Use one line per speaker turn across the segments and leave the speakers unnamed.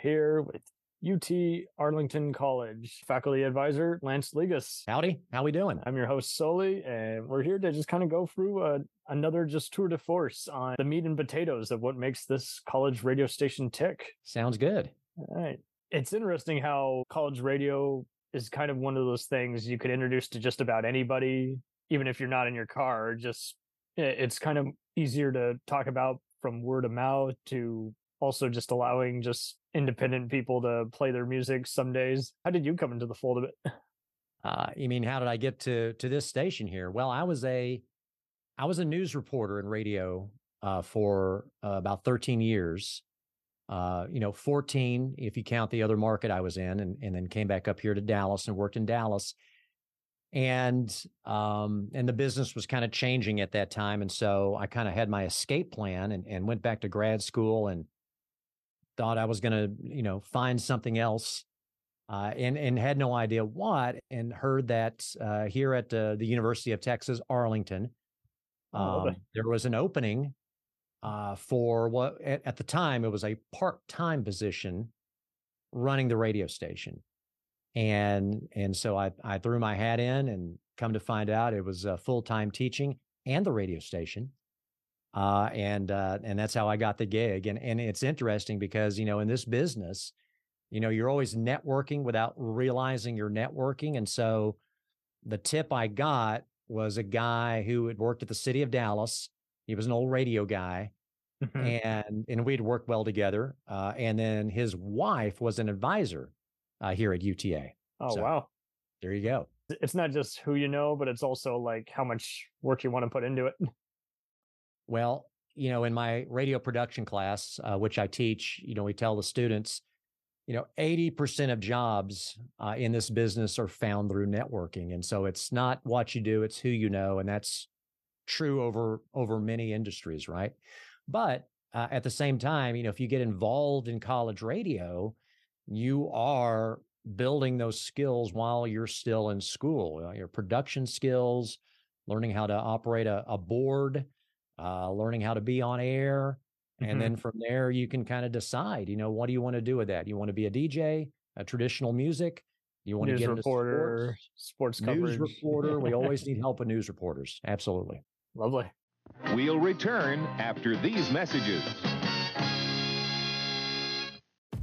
here with UT Arlington College faculty advisor Lance Liguez.
Howdy, how we doing?
I'm your host Soli, and we're here to just kind of go through uh, another just tour de force on the meat and potatoes of what makes this college radio station tick.
Sounds good.
All right. It's interesting how college radio is kind of one of those things you could introduce to just about anybody, even if you're not in your car. Just it's kind of easier to talk about from word of mouth to also just allowing just independent people to play their music some days. How did you come into the fold of it?
Uh, you mean how did I get to to this station here? Well, I was a I was a news reporter in radio uh, for uh, about 13 years. Uh, you know, 14 if you count the other market I was in, and and then came back up here to Dallas and worked in Dallas. And um, and the business was kind of changing at that time, and so I kind of had my escape plan and and went back to grad school and thought I was going to, you know, find something else, uh, and and had no idea what, and heard that uh, here at uh, the University of Texas Arlington, um, there was an opening uh, for what at, at, the time it was a part time position running the radio station, and and so I I threw my hat in, and come to find out it was a full time teaching and the radio station uh, and uh, and that's how I got the gig. And and it's interesting because you know in this business, you know you're always networking without realizing you're networking. And so the tip I got was a guy who had worked at the city of Dallas. He was an old radio guy, mm-hmm. and and we'd worked well together. Uh, and then his wife was an advisor uh, here at UTA.
Oh so, wow!
There you go.
It's not just who you know, but it's also like how much work you want to put into it.
Well, you know, in my radio production class, uh, which I teach, you know, we tell the students, you know, 80% of jobs uh, in this business are found through networking. And so it's not what you do, it's who you know. And that's true over over many industries, right? But uh, at the same time, you know, if you get involved in college radio, you are building those skills while you're still in school, uh, your production skills, learning how to operate a, a board, uh, learning how to be on air. And mm-hmm. then from there, you can kind of decide, you know, what do you want to do with that? You want to be a DJ, a traditional music? You want
news
to get
reporter, sports, sports coverage.
News reporter. we always need help with news reporters. Absolutely.
Lovely.
We'll return after these messages.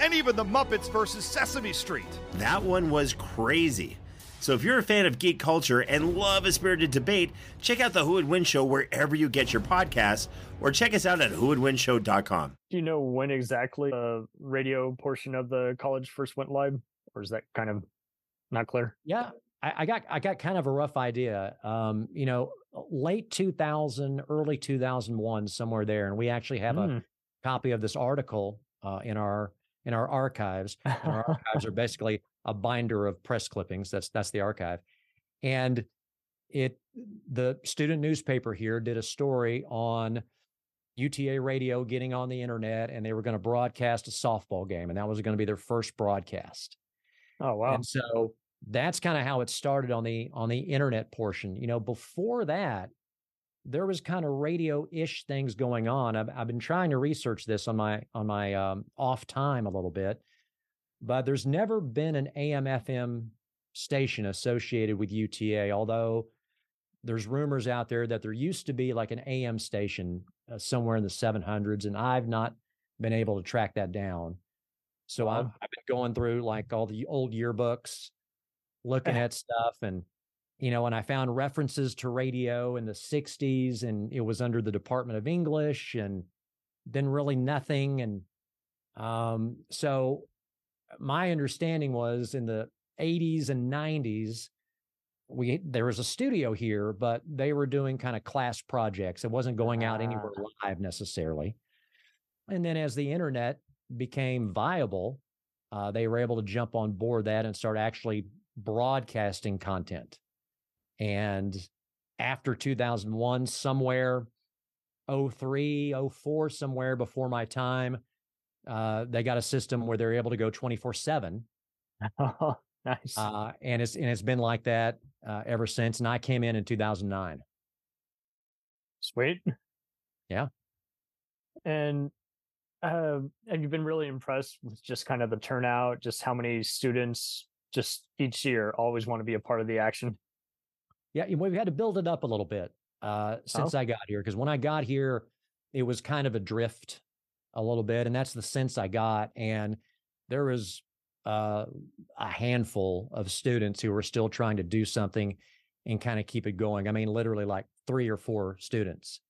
and even the Muppets versus Sesame Street.
That one was crazy. So if you're a fan of geek culture and love a spirited debate, check out the Who Would Win Show wherever you get your podcasts, or check us out at whowouldwinshow.com.
Do you know when exactly the radio portion of the college first went live, or is that kind of not clear?
Yeah, I, I got I got kind of a rough idea. Um, you know, late 2000, early 2001, somewhere there, and we actually have mm. a hmm. copy of this article uh, in our in our archives. And our archives are basically a binder of press clippings. That's that's the archive, and it the student newspaper here did a story on UTA radio getting on the internet, and they were going to broadcast a softball game, and that was going to be their first broadcast.
Oh wow!
And so that's kind of how it started on the on the internet portion. You know, before that, there was kind of radio-ish things going on. I've, I've been trying to research this on my on my um, off time a little bit, but there's never been an AM FM station associated with UTA, although there's rumors out there that there used to be like an AM station uh, somewhere in the 700s, and I've not been able to track that down. So I've, I've been going through like all the old yearbooks, looking at stuff and you know, and I found references to radio in the 60s and it was under the Department of English and then really nothing. And um, so my understanding was in the 80s and 90s, we there was a studio here, but they were doing kind of class projects. It wasn't going out anywhere
Ah.
live necessarily. And then as the internet became viable, uh, they were able to jump on board that and start actually broadcasting content. And after 2001, somewhere 03, 04, somewhere before my time, uh, they got a system where they're able to go 24 7 Oh,
nice.
uh, and it's and it's been like that uh, ever since. And I came in in 2009.
Sweet.
Yeah.
And uh, have you've been really impressed with just kind of the turnout, just how many students just each year always want to be a part of the action?
Yeah, we've had to build it up a little bit uh, since I got here because when I got here, it was kind of adrift a little bit, and that's the sense I got. And there was uh, a handful of students who were still trying to do something and kind of keep it going. I mean, literally like three or four students.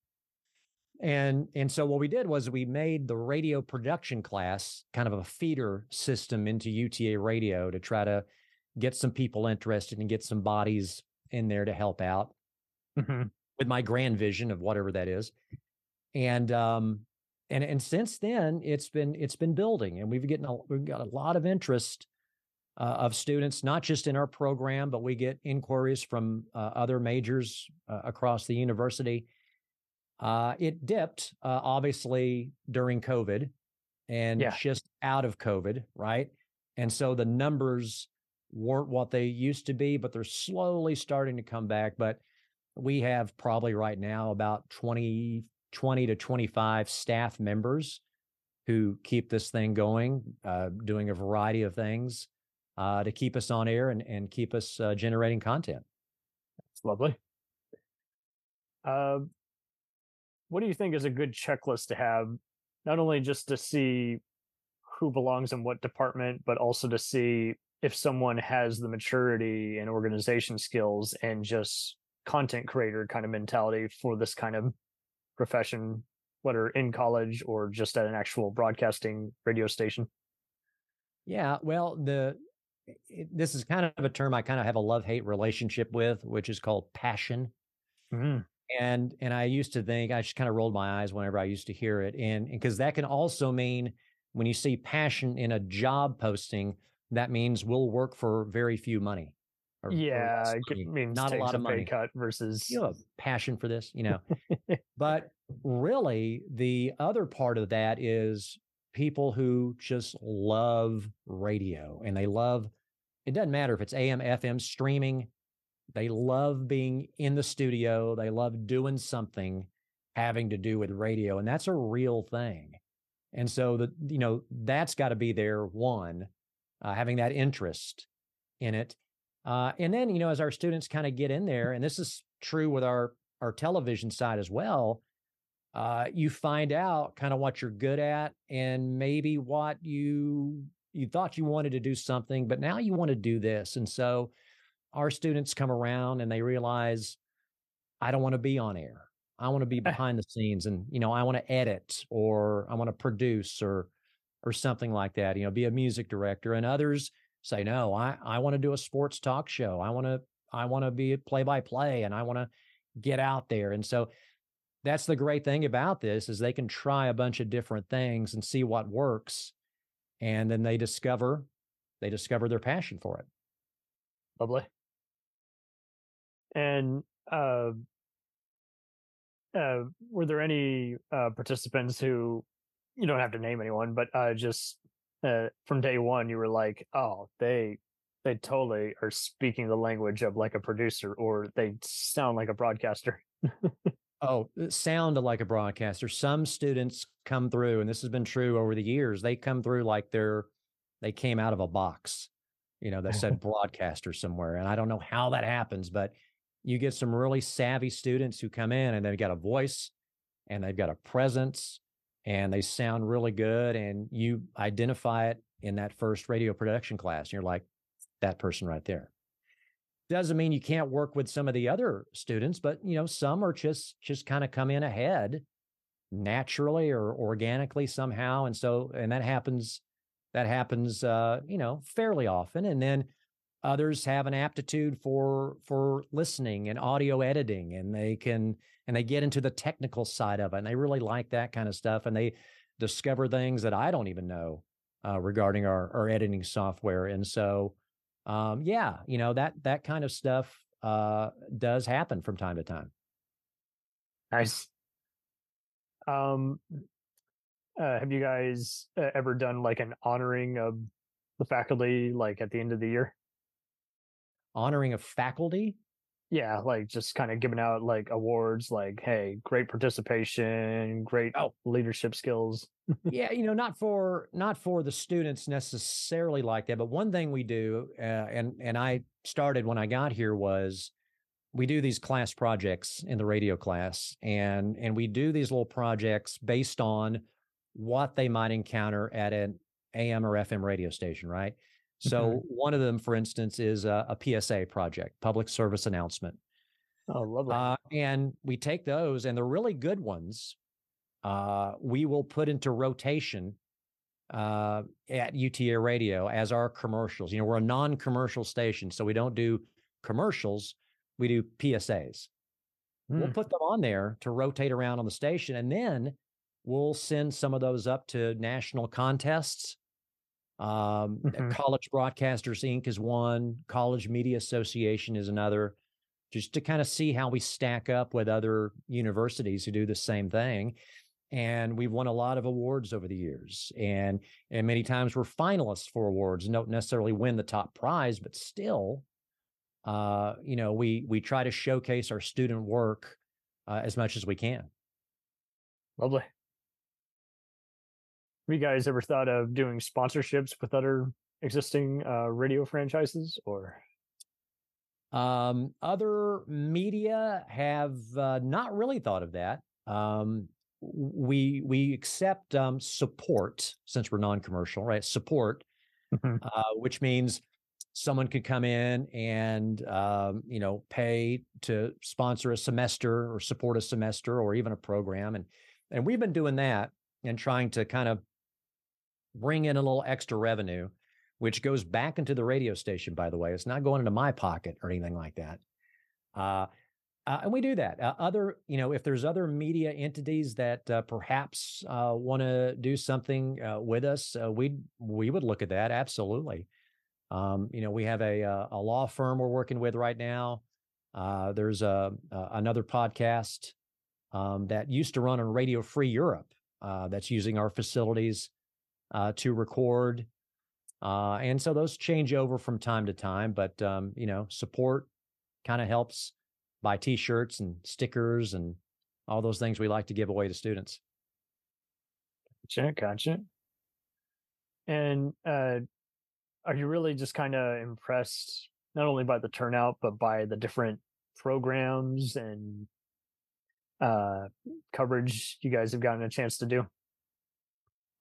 And and so what we did was we made the radio production class kind of a feeder system into UTA radio to try to get some people interested and get some bodies in there to help out
Mhm.
with my grand vision of whatever that is. And um and and since then it's been it's been building and we've getting a, we've got a lot of interest uh, of students not just in our program but we get inquiries from uh, other majors uh, across the university. Uh it dipped uh, obviously during COVID and
Yeah.
just out of COVID, right? And so the numbers weren't what they used to be, but they're slowly starting to come back. But we have probably right now about 20, 20 to 25 staff members who keep this thing going, uh, doing a variety of things uh, to keep us on air and, and keep us uh, generating content.
It's lovely. Uh, what do you think is a good checklist to have, not only just to see who belongs in what department, but also to see if someone has the maturity and organization skills and just content creator kind of mentality for this kind of profession, whether in college or just at an actual broadcasting radio station?
Yeah, well, the it, this is kind of a term I kind of have a love hate relationship with, which is called passion.
Mhm.
and and I used to think I just kind of rolled my eyes whenever I used to hear it, and because that can also mean when you see passion in a job posting, that means we'll work for very few money. or- or
Yeah,
less
it means
not a lot of
pay
money.
cut versus
You have a passion for this, you know. but really, the other part of that is people who just love radio and they love. It doesn't matter if it's AM, FM, streaming. They love being in the studio. They love doing something having to do with radio. And that's a real thing. And so the, you know, that's got to be there one, uh, having that interest in it. Uh, and then, you know, as our students kind of get in there, and this is true with our our television side as well, uh, you find out kind of what you're good at and maybe what you you thought you wanted to do something, but now you want to do this. And so our students come around and they realize I don't want to be on air. I want to be behind the scenes and you know, I want to edit or I want to produce or or something like that, you know, be a music director and others say no, I I want to do a sports talk show. I want to I want to be play by play and I want to get out there. And so that's the great thing about this is they can try a bunch of different things and see what works and then they discover they discover their passion for it.
Lovely. And uh, uh, were there any uh, participants who you don't have to name anyone, but uh, just uh, from day one, you were like, oh, they they totally are speaking the language of like a producer, or they sound like a broadcaster.
Oh, sound like a broadcaster. Some students come through, and this has been true over the years. They come through like they're they came out of a box, you know, that said broadcaster somewhere. And I don't know how that happens, but you get some really savvy students who come in and they've got a voice and they've got a presence and they sound really good and you identify it in that first radio production class and you're like that person right there. Doesn't mean you can't work with some of the other students but you know some are just just kind of come in ahead naturally or organically somehow and so and that happens that happens uh you know fairly often and then others have an aptitude for for listening and audio editing and they can and they get into the technical side of it and they really like that kind of stuff and they discover things that i don't even know uh, regarding our, our editing software and so um, yeah you know that that kind of stuff uh, does happen from time to time
Nice. Um, uh, have you guys uh, ever done like an honoring of the faculty, like at the end of the year?
honoring of faculty
Yeah, like just kind of giving out like awards, like hey, great participation, great
Oh.
leadership skills.
yeah, you know, not for not for the students necessarily like that, but one thing we do, uh, and and I started when I got here was we do these class projects in the radio class, and and we do these little projects based on what they might encounter at an AM or FM radio station, right? So one of them, for instance, is a, a PSA project, public service announcement.
Oh, lovely.
Uh, and we take those, and the really good ones, uh, we will put into rotation uh, at UTA Radio as our commercials. You know, we're a non-commercial station, so we don't do commercials. We do PSAs. We'll
Hmm.
put them on there to rotate around on the station, and then we'll send some of those up to national contests. Um,
Mhm.
College Broadcasters Inc. is one. College Media Association is another just to kind of see how we stack up with other universities who do the same thing. And we've won a lot of awards over the years. And and many times we're finalists for awards, don't necessarily win the top prize, but still, uh, you know, we we try to showcase our student work uh, as much as we can.
Lovely. Have you guys ever thought of doing sponsorships with other existing uh, radio franchises or?
Um, other media have uh, not really thought of that. Um, we we accept um, support since we're non-commercial, right? Support,
Mhm.
uh, which means someone could come in and um, you know pay to sponsor a semester or support a semester or even a program, and and we've been doing that and trying to kind of bring in a little extra revenue which goes back into the radio station, by the way. It's not going into my pocket or anything like that. Uh, uh, and we do that. Uh, other, you know, if there's other media entities that uh, perhaps uh, want to do something uh, with us, uh, we we would look at that absolutely. Um, you know, we have a a law firm we're working with right now. There's a, another podcast um, that used to run on Radio Free Europe that's using our facilities uh, to record. Uh, and so those change over from time to time, but um, you know, support kind of helps buy T-shirts and stickers and all those things we like to give away to students.
Gotcha, gotcha. And uh, are you really just kind of impressed not only by the turnout but by the different programs and uh, coverage you guys have gotten a chance to do?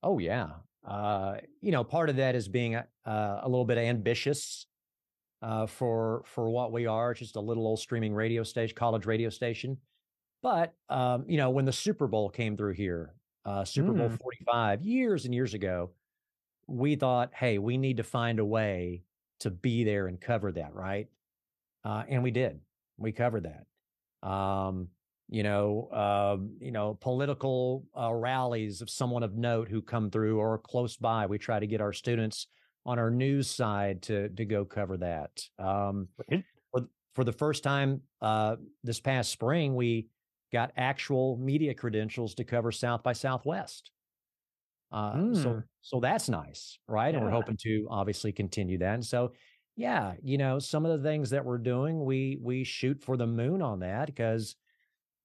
Oh yeah, uh, you know, part of that is being a, uh, a little bit ambitious uh, for for what we are, just a little old streaming radio station, college radio station. But um, you know, when the Super Bowl came through here, uh, Super Bowl
Mm.
Forty Five, years and years ago, we thought, hey, we need to find a way to be there and cover that, right? Uh, and we did. We covered that. Um, you know, um, you know, political uh, rallies of someone of note who come through or close by. We try to get our students on our news side to to go cover that. Um, for, for the first time uh, this past spring, we got actual media credentials to cover South by Southwest. Uh, So
Mm.
so that's nice, right? And we're hoping to obviously continue that. And so, yeah, you know, some of the things that we're doing, we we shoot for the moon on that because,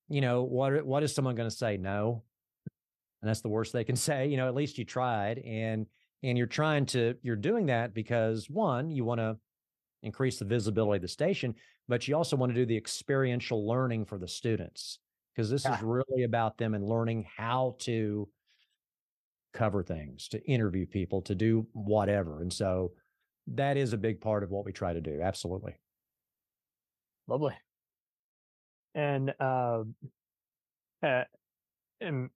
you know, what what is someone going to say? No, and that's the worst they can say. You know, at least you tried, and and you're trying to you're doing that because one, you want to increase the visibility of the station, but you also want to do the experiential learning for the students because this is really about them and learning how to cover things, to interview people, to do whatever. And so that is a big part of what we try to do. Absolutely.
Lovely. And uh, uh and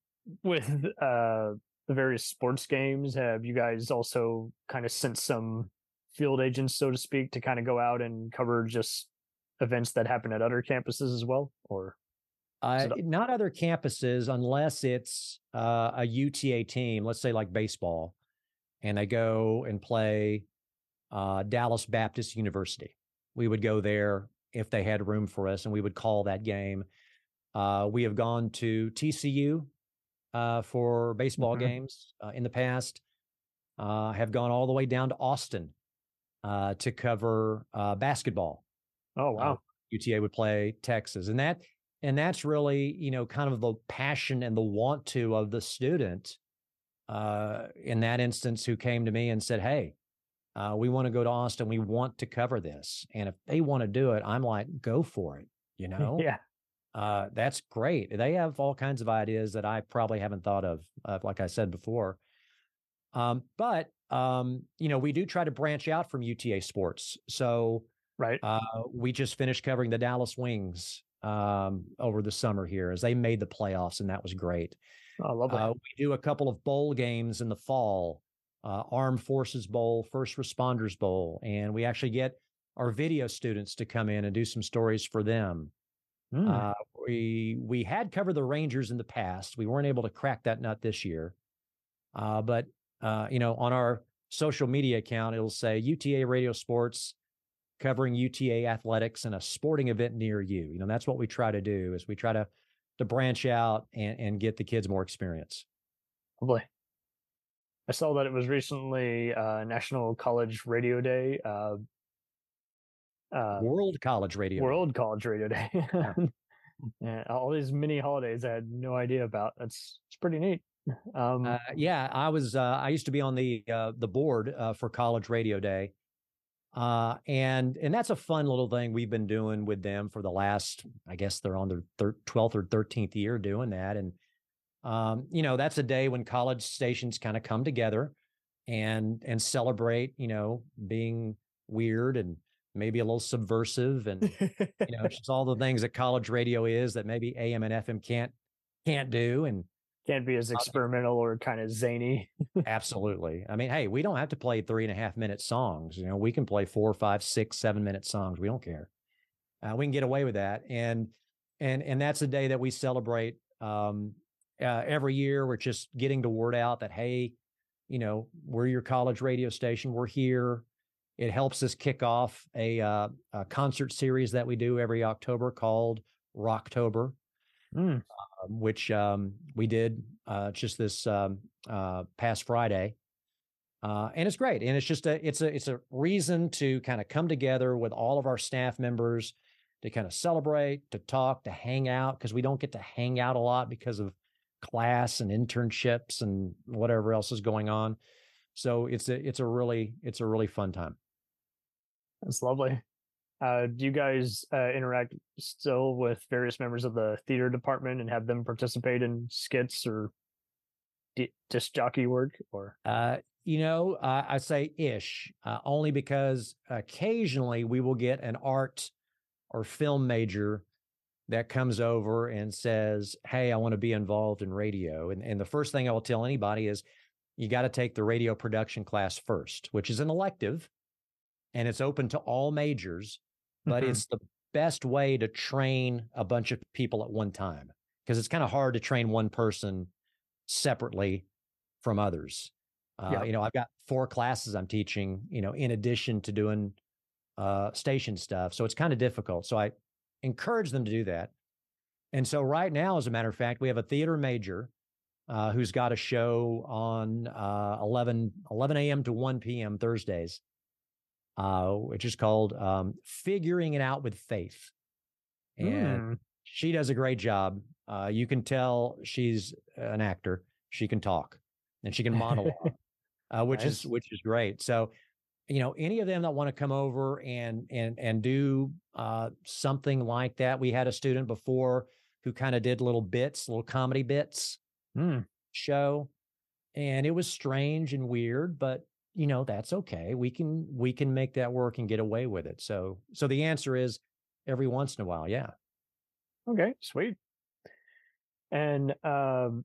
with uh the various sports games, have you guys also kind of sent some field agents, so to speak, to kind of go out and cover just events that happen at other campuses as well, or?
Uh, not other campuses unless it's uh, a UTA team, let's say like baseball, and they go and play uh, Dallas Baptist University. We would go there if they had room for us, and we would call that game. Uh, we have gone to TCU uh, for baseball mm-hmm. games uh, in the past. have gone all the way down to Austin to cover basketball.
Oh wow!
UTA would play Texas, and that and that's really you know kind of the passion and the want to of the student uh, in that instance who came to me and said hey uh, we want to go to austin we want to cover this and if they want to do it i'm like go for it you know?
Yeah.
Uh, that's great. They have all kinds of ideas that i probably haven't thought of uh, like i said before. Um, but um, you know we do try to branch out from uta sports so
right.
uh, we just finished covering the dallas wings um, over the summer here as they made the playoffs, and that was great.
Oh, lovely. Uh,
we do a couple of bowl games in the fall, uh, Armed Forces Bowl, First Responders Bowl, and we actually get our video students to come in and do some stories for them. Mm. Uh, we we had covered the Rangers in the past. We weren't able to crack that nut this year, uh, but uh, you know, on our social media account, it'll say UTA Radio Sports covering UTA athletics and a sporting event near you. You know, that's what we try to do is we try to to branch out and, and get the kids more experience.
Lovely. I saw that it was recently uh, National College Radio Day. Uh,
uh, World College Radio.
World Day. College Radio Day. yeah. yeah. all these mini holidays I had no idea about. That's it's pretty neat.
Um, uh, yeah, I was. Uh, I used to be on the uh, the board for College Radio Day, uh, and and that's a fun little thing we've been doing with them for the last, I guess they're on their thir- 12th or 13th year doing that. And um, you know, that's a day when college stations kind of come together and and celebrate, you know, being weird and maybe a little subversive and you know, just all the things that college radio is that maybe AM and FM can't can't do. And
can't be as experimental or kind of zany.
Absolutely. I mean, hey, we don't have to play three and a half minute songs. You know, we can play four, five, six, seven minute songs. We don't care. Uh, we can get away with that. And and and that's a day that we celebrate um, uh, every year. We're just getting the word out that hey, you know, we're your college radio station. We're here. It helps us kick off a, uh, a concert series that we do every October called Rocktober. Mm which um, we did uh, just this um, uh, past Friday, uh, and it's great. And it's just a it's a it's a reason to kind of come together with all of our staff members to kind of celebrate, to talk, to hang out because we don't get to hang out a lot because of class and internships and whatever else is going on. So it's a it's a really it's a really fun time.
That's lovely. Uh, do you guys uh, interact still with various members of the theater department and have them participate in skits or d- disc jockey work? Or
uh, you know, I say ish, uh, only because occasionally we will get an art or film major that comes over and says, "Hey, I want to be involved in radio." And and the first thing I will tell anybody is, you got to take the radio production class first, which is an elective and it's open to all majors but mm-hmm. it's the best way to train a bunch of people at one time because it's kind of hard to train one person separately from others. Uh, yeah. You know, I've got four classes I'm teaching, you know, in addition to doing uh, station stuff. So it's kind of difficult. So I encourage them to do that. And so right now, as a matter of fact, we have a theater major uh, who's got a show on uh, 11, 11 a.m. to 1 p.m. Thursdays uh, which is called um, Figuring It Out with Faith. And mm. she does a great job. Uh, you can tell she's an actor. She can talk and she can monologue, uh, which nice. is which is great. So, you know, any of them that want to come over and and and do uh, something like that. We had a student before who kind of did little bits, little comedy bits mm. show. and it was strange and weird, but you know that's okay. We can we can make that work and get away with it. So so the answer is every once in a while, yeah.
Okay, sweet. And um,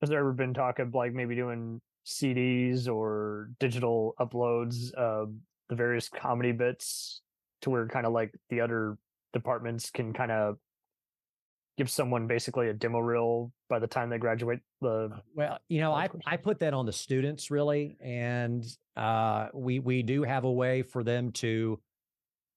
has there ever been talk of like maybe doing CDs or digital uploads of the various comedy bits to where kind of like the other departments can kind of give someone basically a demo reel by the time they graduate the
well you know i i put that on the students really and uh we we do have a way for them to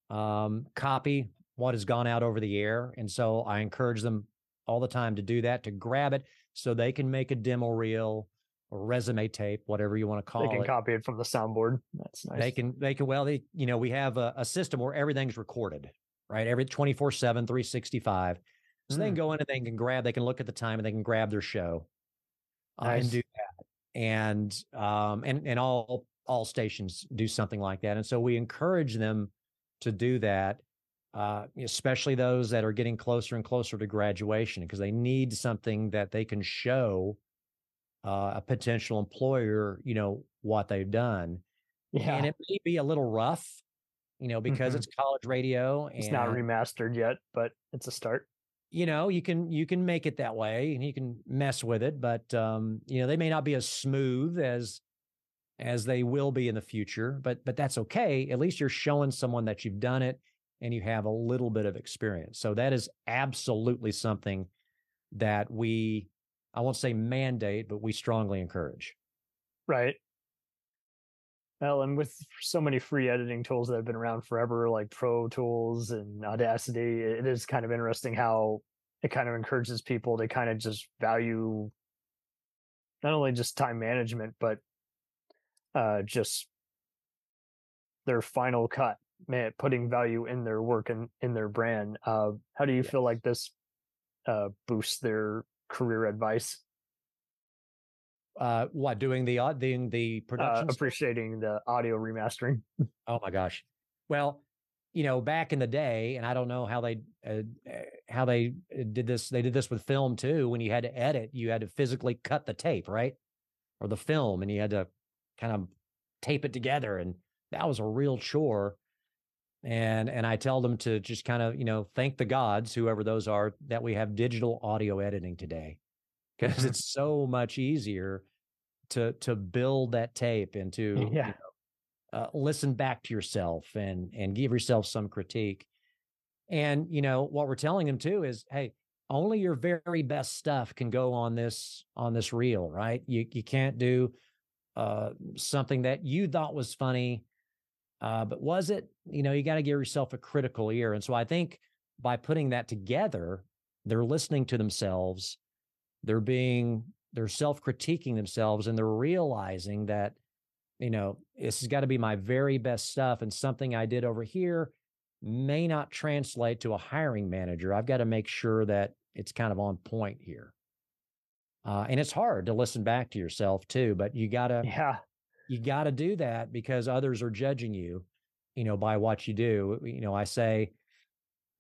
um copy what has gone out over the air and so i encourage them all the time to do that to grab it so they can make a demo reel or resume tape whatever you want to call it.
they can
it
copy it from the soundboard that's nice
they can they can well they you know we have a, a system where everything's recorded right every 24 7 365 so they can
Mm.
go in and they can grab, they can look at the time and they can grab their show uh, and do that. And um and and all all stations do something like that. And so we encourage them to do that, uh, especially those that are getting closer and closer to graduation because they need something that they can show uh, a potential employer, you know, what they've done.
yeah
And it may be a little rough, you know, because
Mhm.
it's college radio and
it's not remastered yet but it's a start
you know you can you can make it that way and you can mess with it but um you know they may not be as smooth as as they will be in the future but but that's okay at least you're showing someone that you've done it and you have a little bit of experience so that is absolutely something that we i won't say mandate but we strongly encourage
Right. Well, and with so many free editing tools that have been around forever, like Pro Tools and Audacity, it is kind of interesting how it kind of encourages people to kind of just value not only just time management, but uh, just their final cut, man, putting value in their work and in their brand. Uh, how do you feel like this uh, boosts their career advice?
uh what doing the odd doing the
Uh,
production stuff?
appreciating the audio remastering.
Oh my gosh. Well, you know, back in the day, and I don't know how they uh, uh, how they uh, did this. They did this with film too. When you had to edit, you had to physically cut the tape, right, or the film, and you had to kind of tape it together, and that was a real chore. And and I tell them to just kind of you know thank the gods, whoever those are, that we have digital audio editing today, because
Mhm.
it's so much easier to to build that tape into you
Yeah.
uh, listen back to yourself and and give yourself some critique and you know what we're telling them too is hey only your very best stuff can go on this on this reel right you you can't do uh something that you thought was funny uh but was it you know you got to give yourself a critical ear and so i think by putting that together they're listening to themselves they're being they're self-critiquing themselves and they're realizing that you know, this has got to be my very best stuff. And something I did over here may not translate to a hiring manager. I've got to make sure that it's kind of on point here. Uh, and it's hard to listen back to yourself too, but you gotta
Yeah.
You gotta do that because others are judging you, you know, by what you do. You know, I say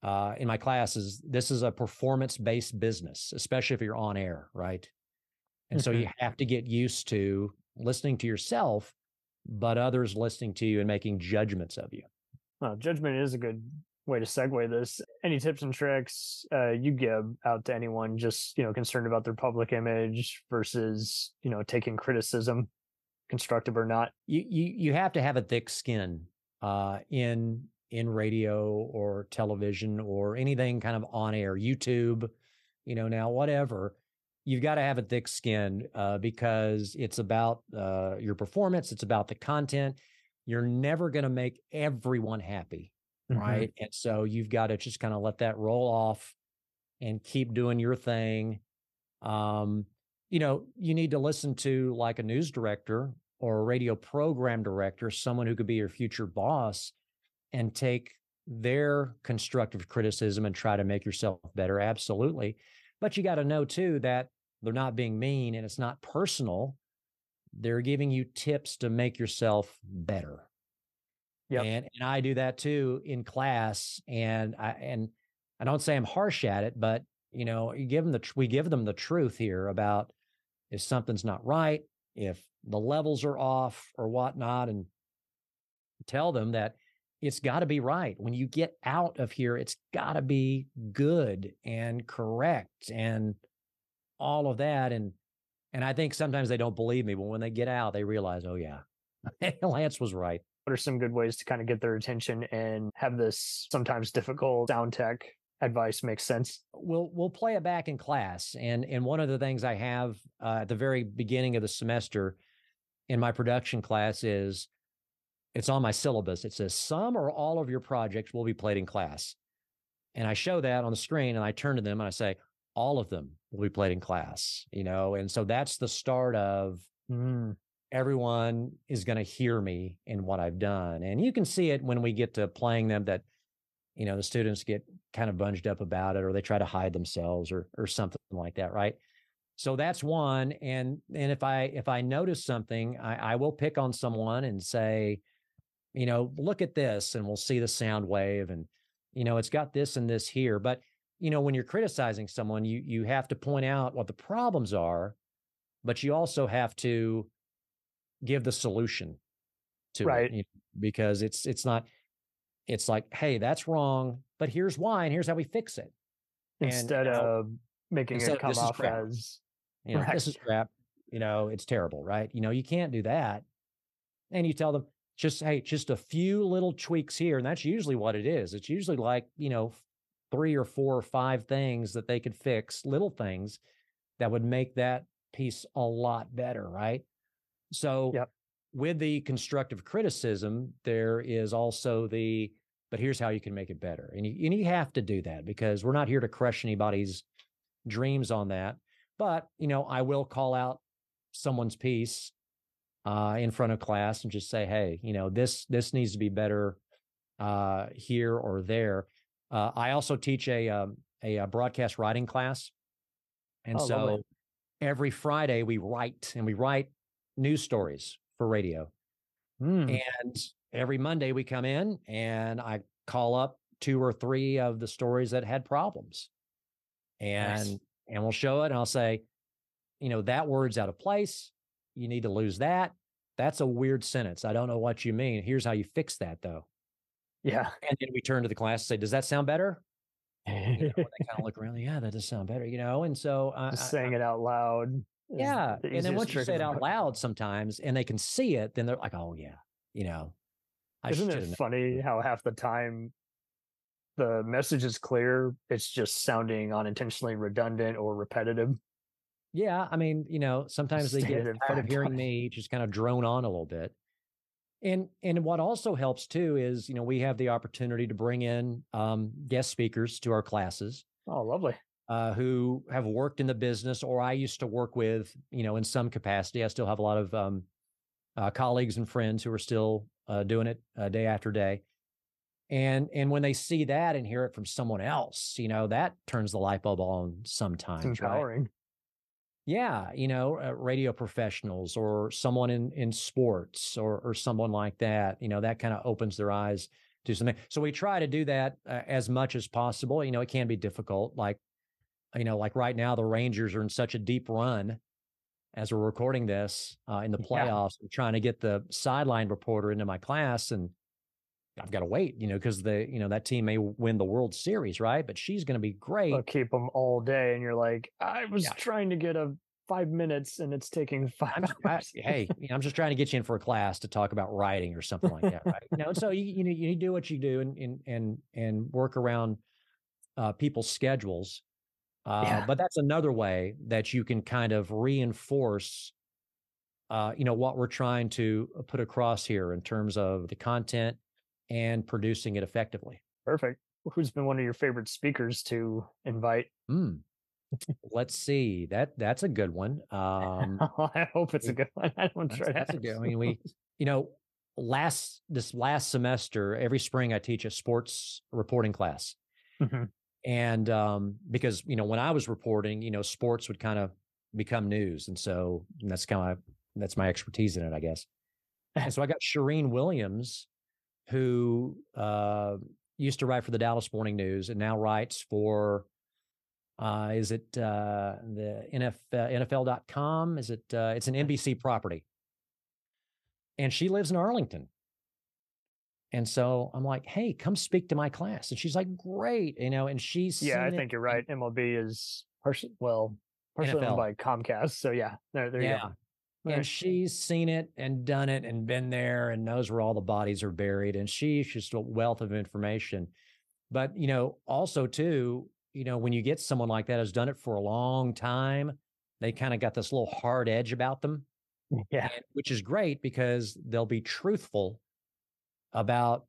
uh, in my classes, this is a performance based business, especially if you're on air, right? And so you have to get used to listening to yourself, but others listening to you and making judgments of you.
Well, judgment is a good way to segue this. Any tips and tricks uh, you give out to anyone just you know concerned about their public image versus you know taking criticism, constructive or not?
You you you have to have a thick skin uh, in in radio or television or anything kind of on air, YouTube, you know, now whatever. You've got to have a thick skin uh, because it's about uh, your performance. It's about the content. You're never going to make everyone happy,
Mhm.
right? And so you've got to just kind of let that roll off and keep doing your thing. Um, you know, you need to listen to like a news director or a radio program director, someone who could be your future boss, and take their constructive criticism and try to make yourself better. Absolutely. But you got to know too that they're not being mean and it's not personal. They're giving you tips to make yourself better.
Yeah.
And and I do that too in class. And I and I don't say I'm harsh at it, but You know, you give them the we give them the truth here about if something's not right, if the levels are off or whatnot, and tell them that it's got to be right. When you get out of here, it's got to be good and correct and all of that. And and I think sometimes they don't believe me, but when they get out, they realize, oh yeah, Lance was right.
What are some good ways to kind of get their attention and have this sometimes difficult sound tech advice makes sense?
We'll we'll play it back in class, and and one of the things I have uh, at the very beginning of the semester in my production class is it's on my syllabus. It says some or all of your projects will be played in class, and I show that on the screen, and I turn to them and I say all of them will be played in class. You know, and so that's the start of.
Mm.
Everyone is going to hear me in what I've done. And you can see it when we get to playing them that you know the students get kind of bunged up about it or they try to hide themselves or or something like that right so that's one and and if i if i notice something i i will pick on someone and say you know look at this and we'll see the sound wave and you know it's got this and this here but you know when you're criticizing someone you you have to point out what the problems are but you also have to give the solution to
right.
it you know, because it's it's not it's like, hey, that's wrong, but here's why, and here's how we fix it.
Instead
and,
of making
instead
it come
of,
off as
you know,
right.
this is crap. You know, it's terrible, right? You know, you can't do that. And you tell them just, hey, just a few little tweaks here. And that's usually what it is. It's usually like, you know, three or four or five things that they could fix, little things that would make that piece a lot better, right? So
yep
with the constructive criticism, there is also the, but here's how you can make it better. And you, and you have to do that because we're not here to crush anybody's dreams on that. But, you know, I will call out someone's piece uh, in front of class and just say, hey, you know, this, this needs to be better uh, here or there. Uh, I also teach a, um, a, a broadcast writing class. And
oh,
so
lovely.
every Friday we write and we write news stories for radio.
Mm.
And every Monday we come in and I call up two or three of the stories that had problems. And
Nice.
and we'll show it and I'll say, you know, that word's out of place. You need to lose that. That's a weird sentence. I don't know what you mean. Here's how you fix that though.
Yeah.
And then we turn to the class and say, Does that sound better? You know, they kind of look around, yeah, that does sound better, you know. And so I,
Just
I-
saying it out loud.
Yeah.
the
And then once you say it out loud sometimes and they can see it, then they're like, oh yeah, you know. I
Isn't it
known."
funny how half the time the message is clear, it's just sounding unintentionally redundant or repetitive?
Yeah, I mean, you know, sometimes they get tired of hearing me just kind of drone on a little bit. And and what also helps too is, you know, we have the opportunity to bring in um, guest speakers to our classes
Oh, lovely.
Uh, who have worked in the business, or I used to work with, you know, in some capacity. I still have a lot of um, uh, colleagues and friends who are still uh, doing it uh, day after day. And and when they see that and hear it from someone else, you know, that turns the light bulb on sometimes.
It's
right? Yeah, you know, uh, radio professionals or someone in in sports or or someone like that. You know, that kind of opens their eyes to something. So we try to do that uh, as much as possible. You know, it can be difficult. Like, you know, like right now, the Rangers are in such a deep run as we're recording this uh, in the
Yeah.
playoffs. I'm trying to get the sideline reporter into my class, and I've got to wait. You know, because the you know that team may win the World Series, right? But she's going to be great.
They'll keep them all day, and you're like, I was
Yeah.
trying to get a five minutes, and it's taking 5
I'm, I, hey, you know, I'm just trying to get you in for a class to talk about writing or something like that, right? You know, so you you know you do what you do and and and and work around uh, people's schedules. Uh,
Yeah.
But that's another way that you can kind of reinforce, uh, you know, what we're trying to put across here in terms of the content and producing it effectively.
Perfect. Who's been one of your favorite speakers to invite?
Hmm. Let's see. That that's a good one. Um,
I hope it's a good one. I don't
That's,
try to.
that's a good. I mean, we, you know, last this last semester, every spring I teach a sports reporting class,
Mhm.
And um, because you know when I was reporting, you know, sports would kind of become news, and so that's kind of that's my expertise in it, I guess. And so I got Charean Williams, who uh, used to write for the Dallas Morning News and now writes for Uh, is it uh, the NF, uh, NFL.com? Is it? Uh, it's an NBC property. And she lives in Arlington. And so I'm like, hey, come speak to my class. And she's like, great. You know, and she's.
Yeah, I think you're right. MLB is partially, well, partially owned by Comcast. So yeah, there, there you
Yeah.
go.
And she's seen it and done it and been there and knows where all the bodies are buried. And she's just a wealth of information. But, you know, also too, you know, when you get someone like that who's done it for a long time, they kind of got this little hard edge about them,
Yeah.
and- which is great because they'll be truthful about,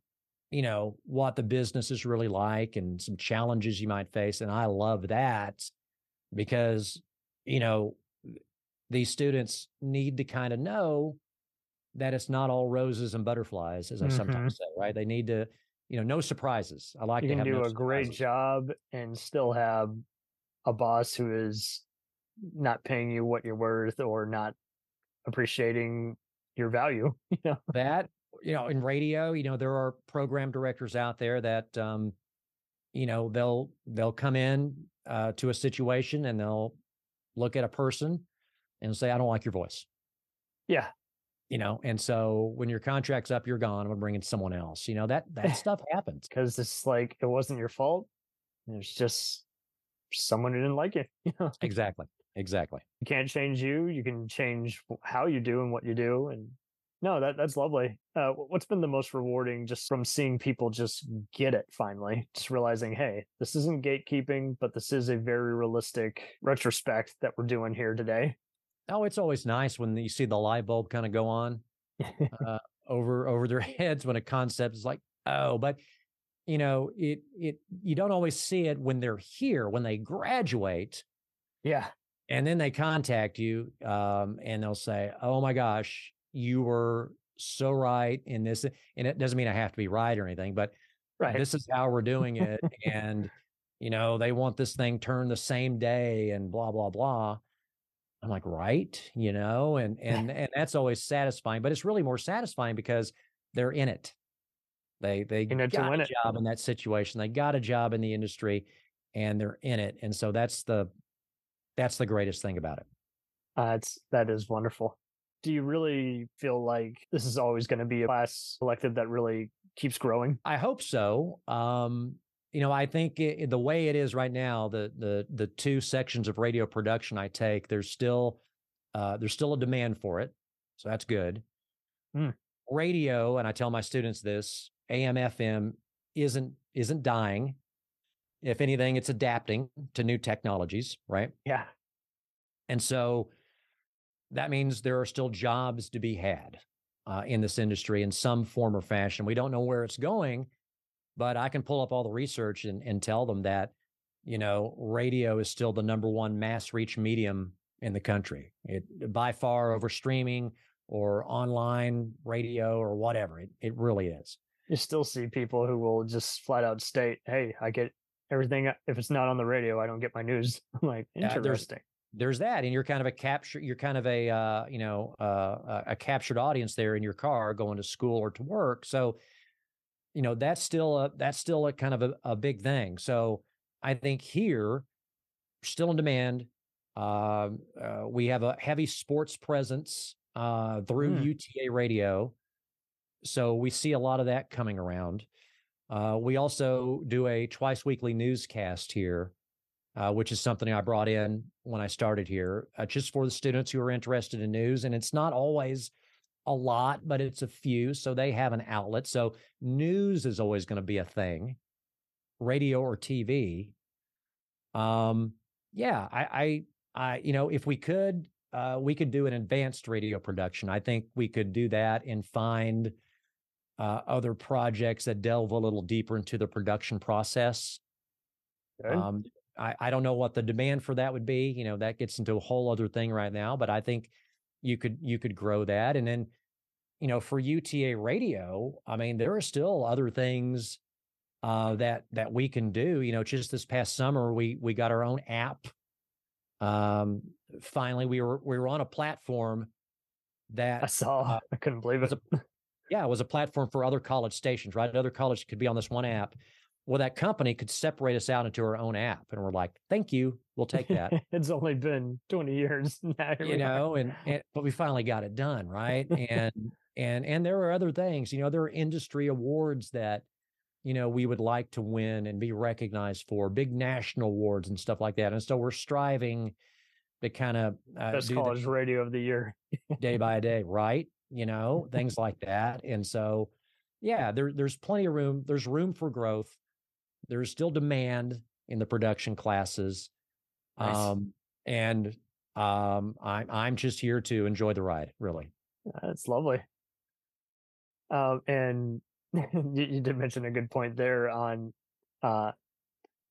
you know, what the business is really like and some challenges you might face. And I love that because, you know, these students need to kind of know that it's not all roses and butterflies, as I sometimes mm-hmm. say, right? They need to, you know, no surprises. I like
you
to
do
no
a great job and still have a boss who is not paying you what you're worth or not appreciating your value. You know,
that you know in radio you know there are program directors out there that um you know they'll they'll come in uh to a situation and they'll look at a person and say i don't like your voice
yeah,
you know and so when your contract's up you're gone i'm bringing someone else you know that that stuff happens
because it's like it wasn't your fault. It's just someone who didn't like you. You know,
exactly exactly
you can't change you. You can change how you do and what you do. And no, that that's lovely. Uh, what's been the most rewarding just from seeing people just get it finally, just realizing, hey, this isn't gatekeeping, but this is a very realistic retrospect that we're doing here today.
oh it's always nice when you see the light bulb kind of go on uh, over over their heads when a concept is like oh but you know it it you don't always see it when they're here when they graduate
yeah,
and then they contact you um, and they'll say oh my gosh you were so right in this and it doesn't mean i have to be right or anything but
right.
this is how we're doing it and you know they want this thing turned the same day and blah blah blah i'm like right you know and and and that's always satisfying but it's really more satisfying because they're in it they they
In
got a
it.
job in that situation they got a job in the industry and they're in it and so that's the that's the greatest thing about it
Uh, it's that is wonderful. Do you really feel like this is always going to be a class elective that really keeps growing?
I hope so. Um, you know, I think it, the way it is right now, the the the two sections of radio production I take, there's still uh, there's still a demand for it, so that's good.
Hmm.
Radio, and I tell my students this: AM, FM isn't isn't dying. If anything, it's adapting to new technologies, right?
Yeah,
And so that means there are still jobs to be had uh, in this industry in some form or fashion. We don't know where it's going, but I can pull up all the research and, and tell them that, you know, radio is still the number one mass reach medium in the country. It by far over streaming or online radio or whatever. It, it really is.
you still see people who will just flat out state, "Hey, I get everything. If it's not on the radio, I don't get my news." I'm like,
Yeah, there's- that and you're kind of a capture you're kind of a uh, you know uh, a- captured audience there in your car going to school or to work so you know that's still a that's still a kind of a, a big thing so i think here still in demand um, uh, we have a heavy sports presence uh, through
Mm.
uta radio so we see a lot of that coming around uh, we also do a twice weekly newscast here uh, which is something I brought in when I started here, uh, just for the students who are interested in news. And it's not always a lot, but it's a few. So they have an outlet. So news is always going to be a thing, radio or TV. Um, yeah, I, I, I, you know, if we could, uh, we could do an advanced radio production. I think we could do that and find uh, other projects that delve a little deeper into the production process.
Good.
Um, I, I don't know what the demand for that would be. You know, that gets into a whole other thing right now, but I think you could you could grow that. And then, you know, for UTA radio, I mean, there are still other things uh that that we can do. You know, just this past summer we we got our own app. Um finally we were we were on a platform that
I saw.
uh,
I couldn't believe it.
yeah, it was a platform for other college stations, right? Other college could be on this one app. Well, that company could separate us out into our own app, and we're like, "Thank you, we'll take that."
it's only been 20 years now.
you know, and, and but we finally got it done, right? And and and there are other things, you know, there are industry awards that you know we would like to win and be recognized for, big national awards and stuff like that. And so we're striving to kind of
uh, best college radio of the year,
day by day, right? You know, things like that. And so, yeah, there there's plenty of room. There's room for growth there's still demand in the production classes. Nice. Um, and um, I'm I'm just here to enjoy the ride, really.
That's lovely. Um, and you, you, did mention a good point there on uh,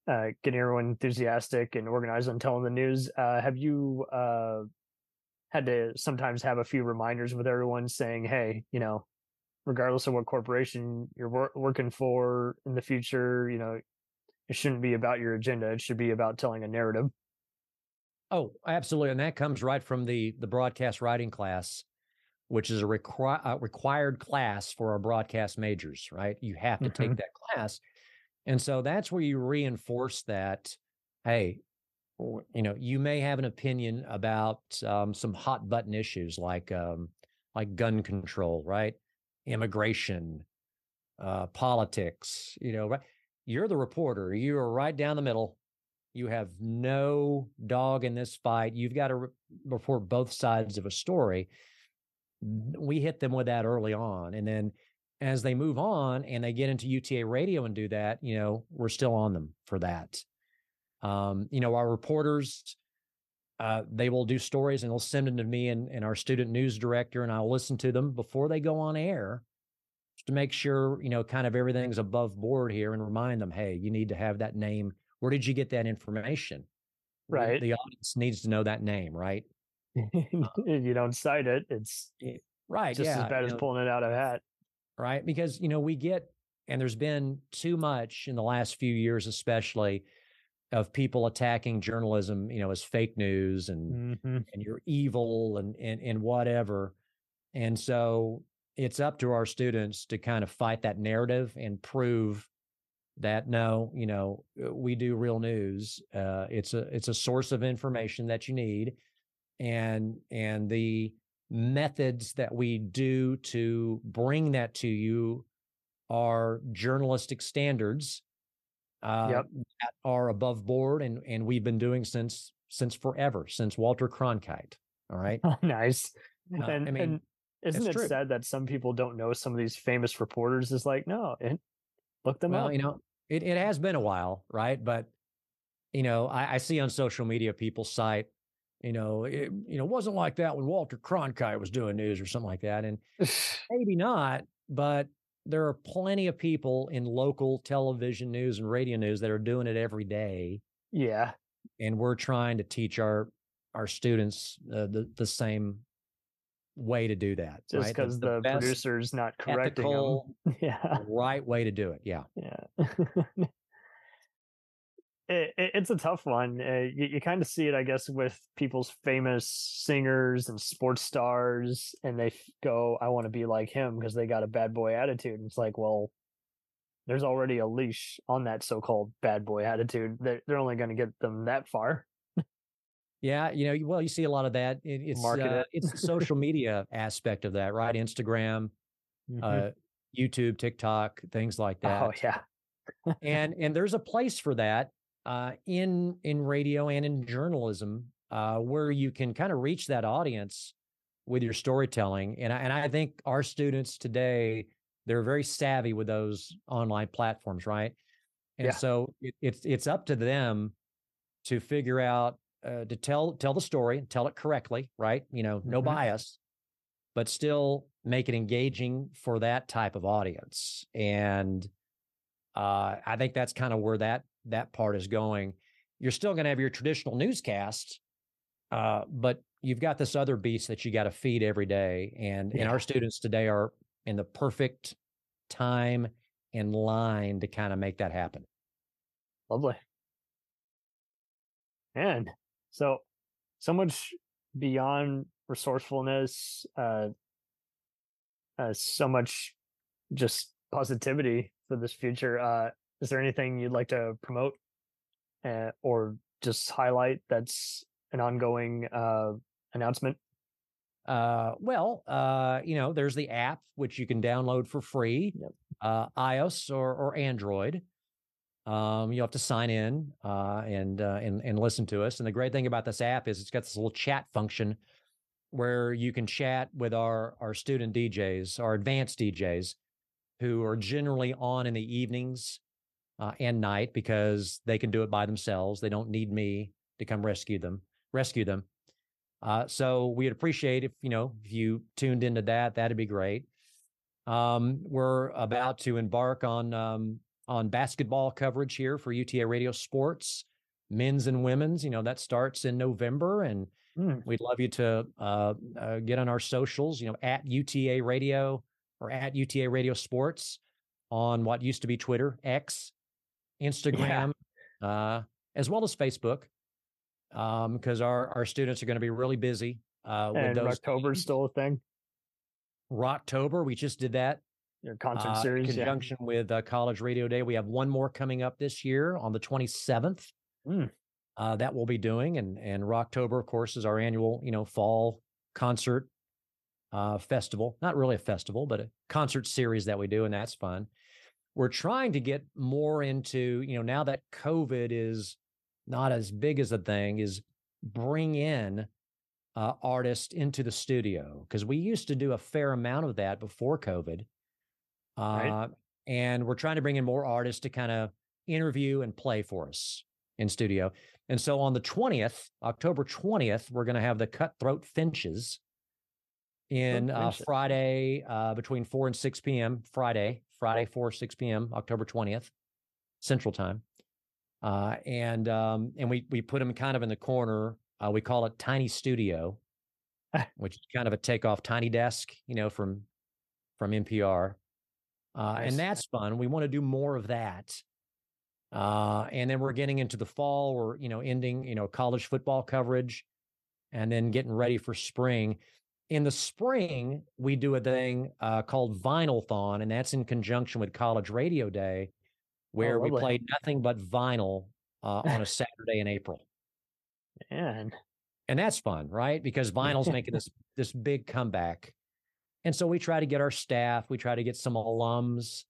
uh, getting everyone enthusiastic and organized on telling the news. Uh, have you uh, had to sometimes have a few reminders with everyone saying, "Hey, you know, regardless of what corporation you're wor- working for in the future, you know, it shouldn't be about your agenda. It should be about telling a narrative.
Oh, absolutely, and that comes right from the the broadcast writing class, which is a requi- uh, required class for our broadcast majors. Right, you have to mm-hmm. take that class, and so that's where you reinforce that. Hey, you know, you may have an opinion about um, some hot button issues like um, like gun control, right? Immigration, uh, politics, you know, right? You're the reporter. You are right down the middle. You have no dog in this fight. You've got to re- report both sides of a story. We hit them with that early on. And then as they move on and they get into UTA radio and do that, you know, we're still on them for that. Um, you know, our reporters, uh, they will do stories and they'll send them to me and, and our student news director, and I'll listen to them before they go on air to make sure, you know, kind of everything's above board here and remind them, hey, you need to have that name. Where did you get that information?
Right.
The audience needs to know that name, right?
if you don't cite it, it's
right.
Just
yeah,
as bad as know, pulling it out of a hat.
Right. Because, you know, we get, and there's been too much in the last few years, especially of people attacking journalism, you know, as fake news and mm-hmm. and you're evil and and and whatever. And so it's up to our students to kind of fight that narrative and prove that no, you know, uh, we do real news. Uh, it's a it's a source of information that you need, and and the methods that we do to bring that to you are journalistic standards uh, yep. That are above board, and and we've been doing since since forever, since Walter Cronkite. All right,
nice. Uh, and, I mean, and isn't it true. sad that some people don't know some of these famous reporters? Is like, no, it, look them
well,
up.
You know, it it has been a while, right? But you know, I, I see on social media people cite, you know, it you know wasn't like that when Walter Cronkite was doing news or something like that, and maybe not, but there are plenty of people in local television news and radio news that are doing it every day.
Yeah.
And we're trying to teach our our students uh, the the same way to do that.
Just because the, the, the producer's not correcting ethical,
them. yeah. Right way to do it. Yeah.
Yeah. it, it, it's a tough one. Uh, you, you kind of see it, I guess, with people's famous singers and sports stars, and they go, "I want to be like him" because they got a bad boy attitude. And it's like, well, there's already a leash on that so-called bad boy attitude. They're, they're only going to get them that far.
yeah, you know, well, you see a lot of that. It, it's uh, it. it's the social media aspect of that, right? Instagram, mm-hmm. uh, YouTube, TikTok, things like that.
Oh yeah.
and and there's a place for that uh, in in radio and in journalism uh, where you can kind of reach that audience with your storytelling. And I, and I think our students today they're very savvy with those online platforms, right? And yeah. so it, it's it's up to them to figure out uh, to tell tell the story and tell it correctly, right? You know, no mm-hmm. bias, but still make it engaging for that type of audience. And uh, I think that's kind of where that that part is going. You're still going to have your traditional newscasts, uh, but you've got this other beast that you got to feed every day. And yeah. and our students today are in the perfect time and line to kind of make that happen.
Lovely. And so so much beyond resourcefulness, uh, uh so much just positivity for this future. Uh is there anything you'd like to promote uh, or just highlight that's an ongoing uh, announcement?
Uh, well, uh, you know, there's the app which you can download for free,
Yep.
uh, iOS or or Android. Um, you have to sign in uh, and uh, and and listen to us. And the great thing about this app is it's got this little chat function where you can chat with our our student DJs, our advanced DJs, who are generally on in the evenings uh, and night because they can do it by themselves. They don't need me to come rescue them. Rescue them. Uh, so we'd appreciate if you know if you tuned into that. That'd be great. Um, we're about to embark on um, on basketball coverage here for UTA Radio Sports, men's and women's. You know that starts in November, and
Mm.
we'd love you to uh, uh, get on our socials. You know at UTA Radio or at UTA Radio Sports on what used to be Twitter, X, Instagram, uh, as well as Facebook, because our our students are going to be really busy uh,
And. October's still a thing.
Rocktober, we just did that
Your concert
uh,
series.
in
yeah.
conjunction with uh, College Radio Day. We have one more coming up this year on the 27th.
Mm.
Uh, that we'll be doing, and and Rocktober, of course, is our annual you know fall concert uh, festival. Not really a festival, but a concert series that we do, and that's fun. We're trying to get more into you know now that COVID is not as big as a thing, is bring in uh, artists into the studio because we used to do a fair amount of that before COVID. Uh,
Right.
And we're trying to bring in more artists to kind of interview and play for us in studio. And so on the 20th, October 20th, we're going to have the Cutthroat Finches in uh, Friday uh, between 4 and 6 p.m. Friday, Friday, 4, 6 p.m., October 20th, Central Time. Uh, and um, and we we put them kind of in the corner. Uh, we call it Tiny Studio, which is kind of a takeoff Tiny Desk, you know, from from NPR. Uh,
Nice.
And that's fun. We want to do more of that. Uh, and then we're getting into the fall. We're you know ending you know college football coverage, and then getting ready for spring. In the spring, we do a thing uh, called Vinylthon, and that's in conjunction with College Radio Day, where we
lovely.
play nothing but vinyl uh, on a Saturday in April
Man.
and that's fun, right? Because vinyl's making this this big comeback, and so we try to get our staff, we try to get some alums,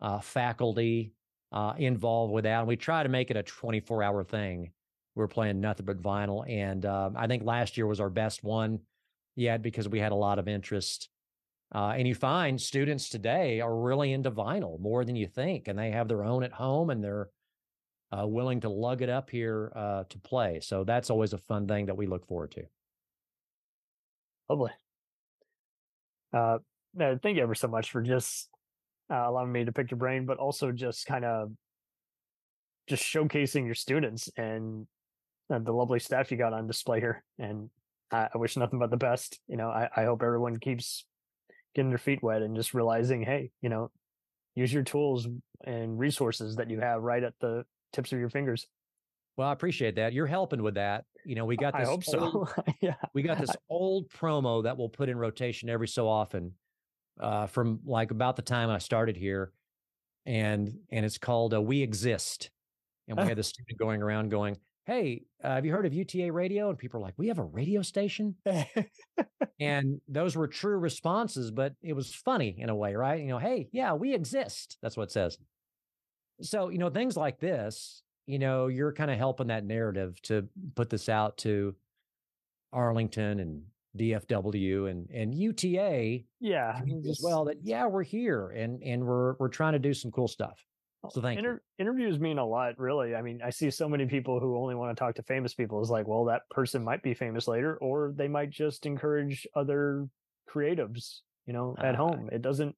uh, faculty uh, involved with that, and we try to make it a twenty four hour thing. We're playing nothing but vinyl, and um, I think last year was our best one yet because we had a lot of interest. Uh, and you find students today are really into vinyl more than you think, and they have their own at home, and they're uh, willing to lug it up here uh, to play. So that's always a fun thing that we look forward to.
Lovely. Uh, no, thank you ever so much for just uh, allowing me to pick your brain, but also just kind of just showcasing your students and the lovely staff you got on display here. And I, I wish nothing but the best. You know, I, I hope everyone keeps getting their feet wet and just realizing, hey, you know, use your tools and resources that you have right at the tips of your fingers.
Well, I appreciate that. You're helping with that. You know, we got this.
I
this.
hope so.
old-
yeah.
we got this old promo that we'll put in rotation every so often, uh, from like about the time I started here, and and it's called uh, "We Exist," and we had the student going around going, "Hey, uh, have you heard of UTA Radio?" And people are like, "We have a radio station." and those were true responses, but it was funny in a way, right? You know, hey, yeah, we exist. That's what it says. So, you know, things like this, you know, you're kind of helping that narrative to put this out to Arlington and DFW and and UTA
yeah.
as well that yeah, we're here and and we're we're trying to do some cool stuff. So thank you.
Inter- Interviews mean a lot, really. I mean, I see so many people who only want to talk to famous people. It's like, well, that person might be famous later, or they might just encourage other creatives, you know, at
Ah.
home. It doesn't,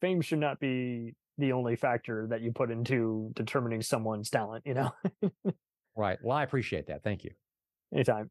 fame should not be the only factor that you put into determining someone's talent, you know,
Right. Well, I appreciate that. Thank you.
anytime.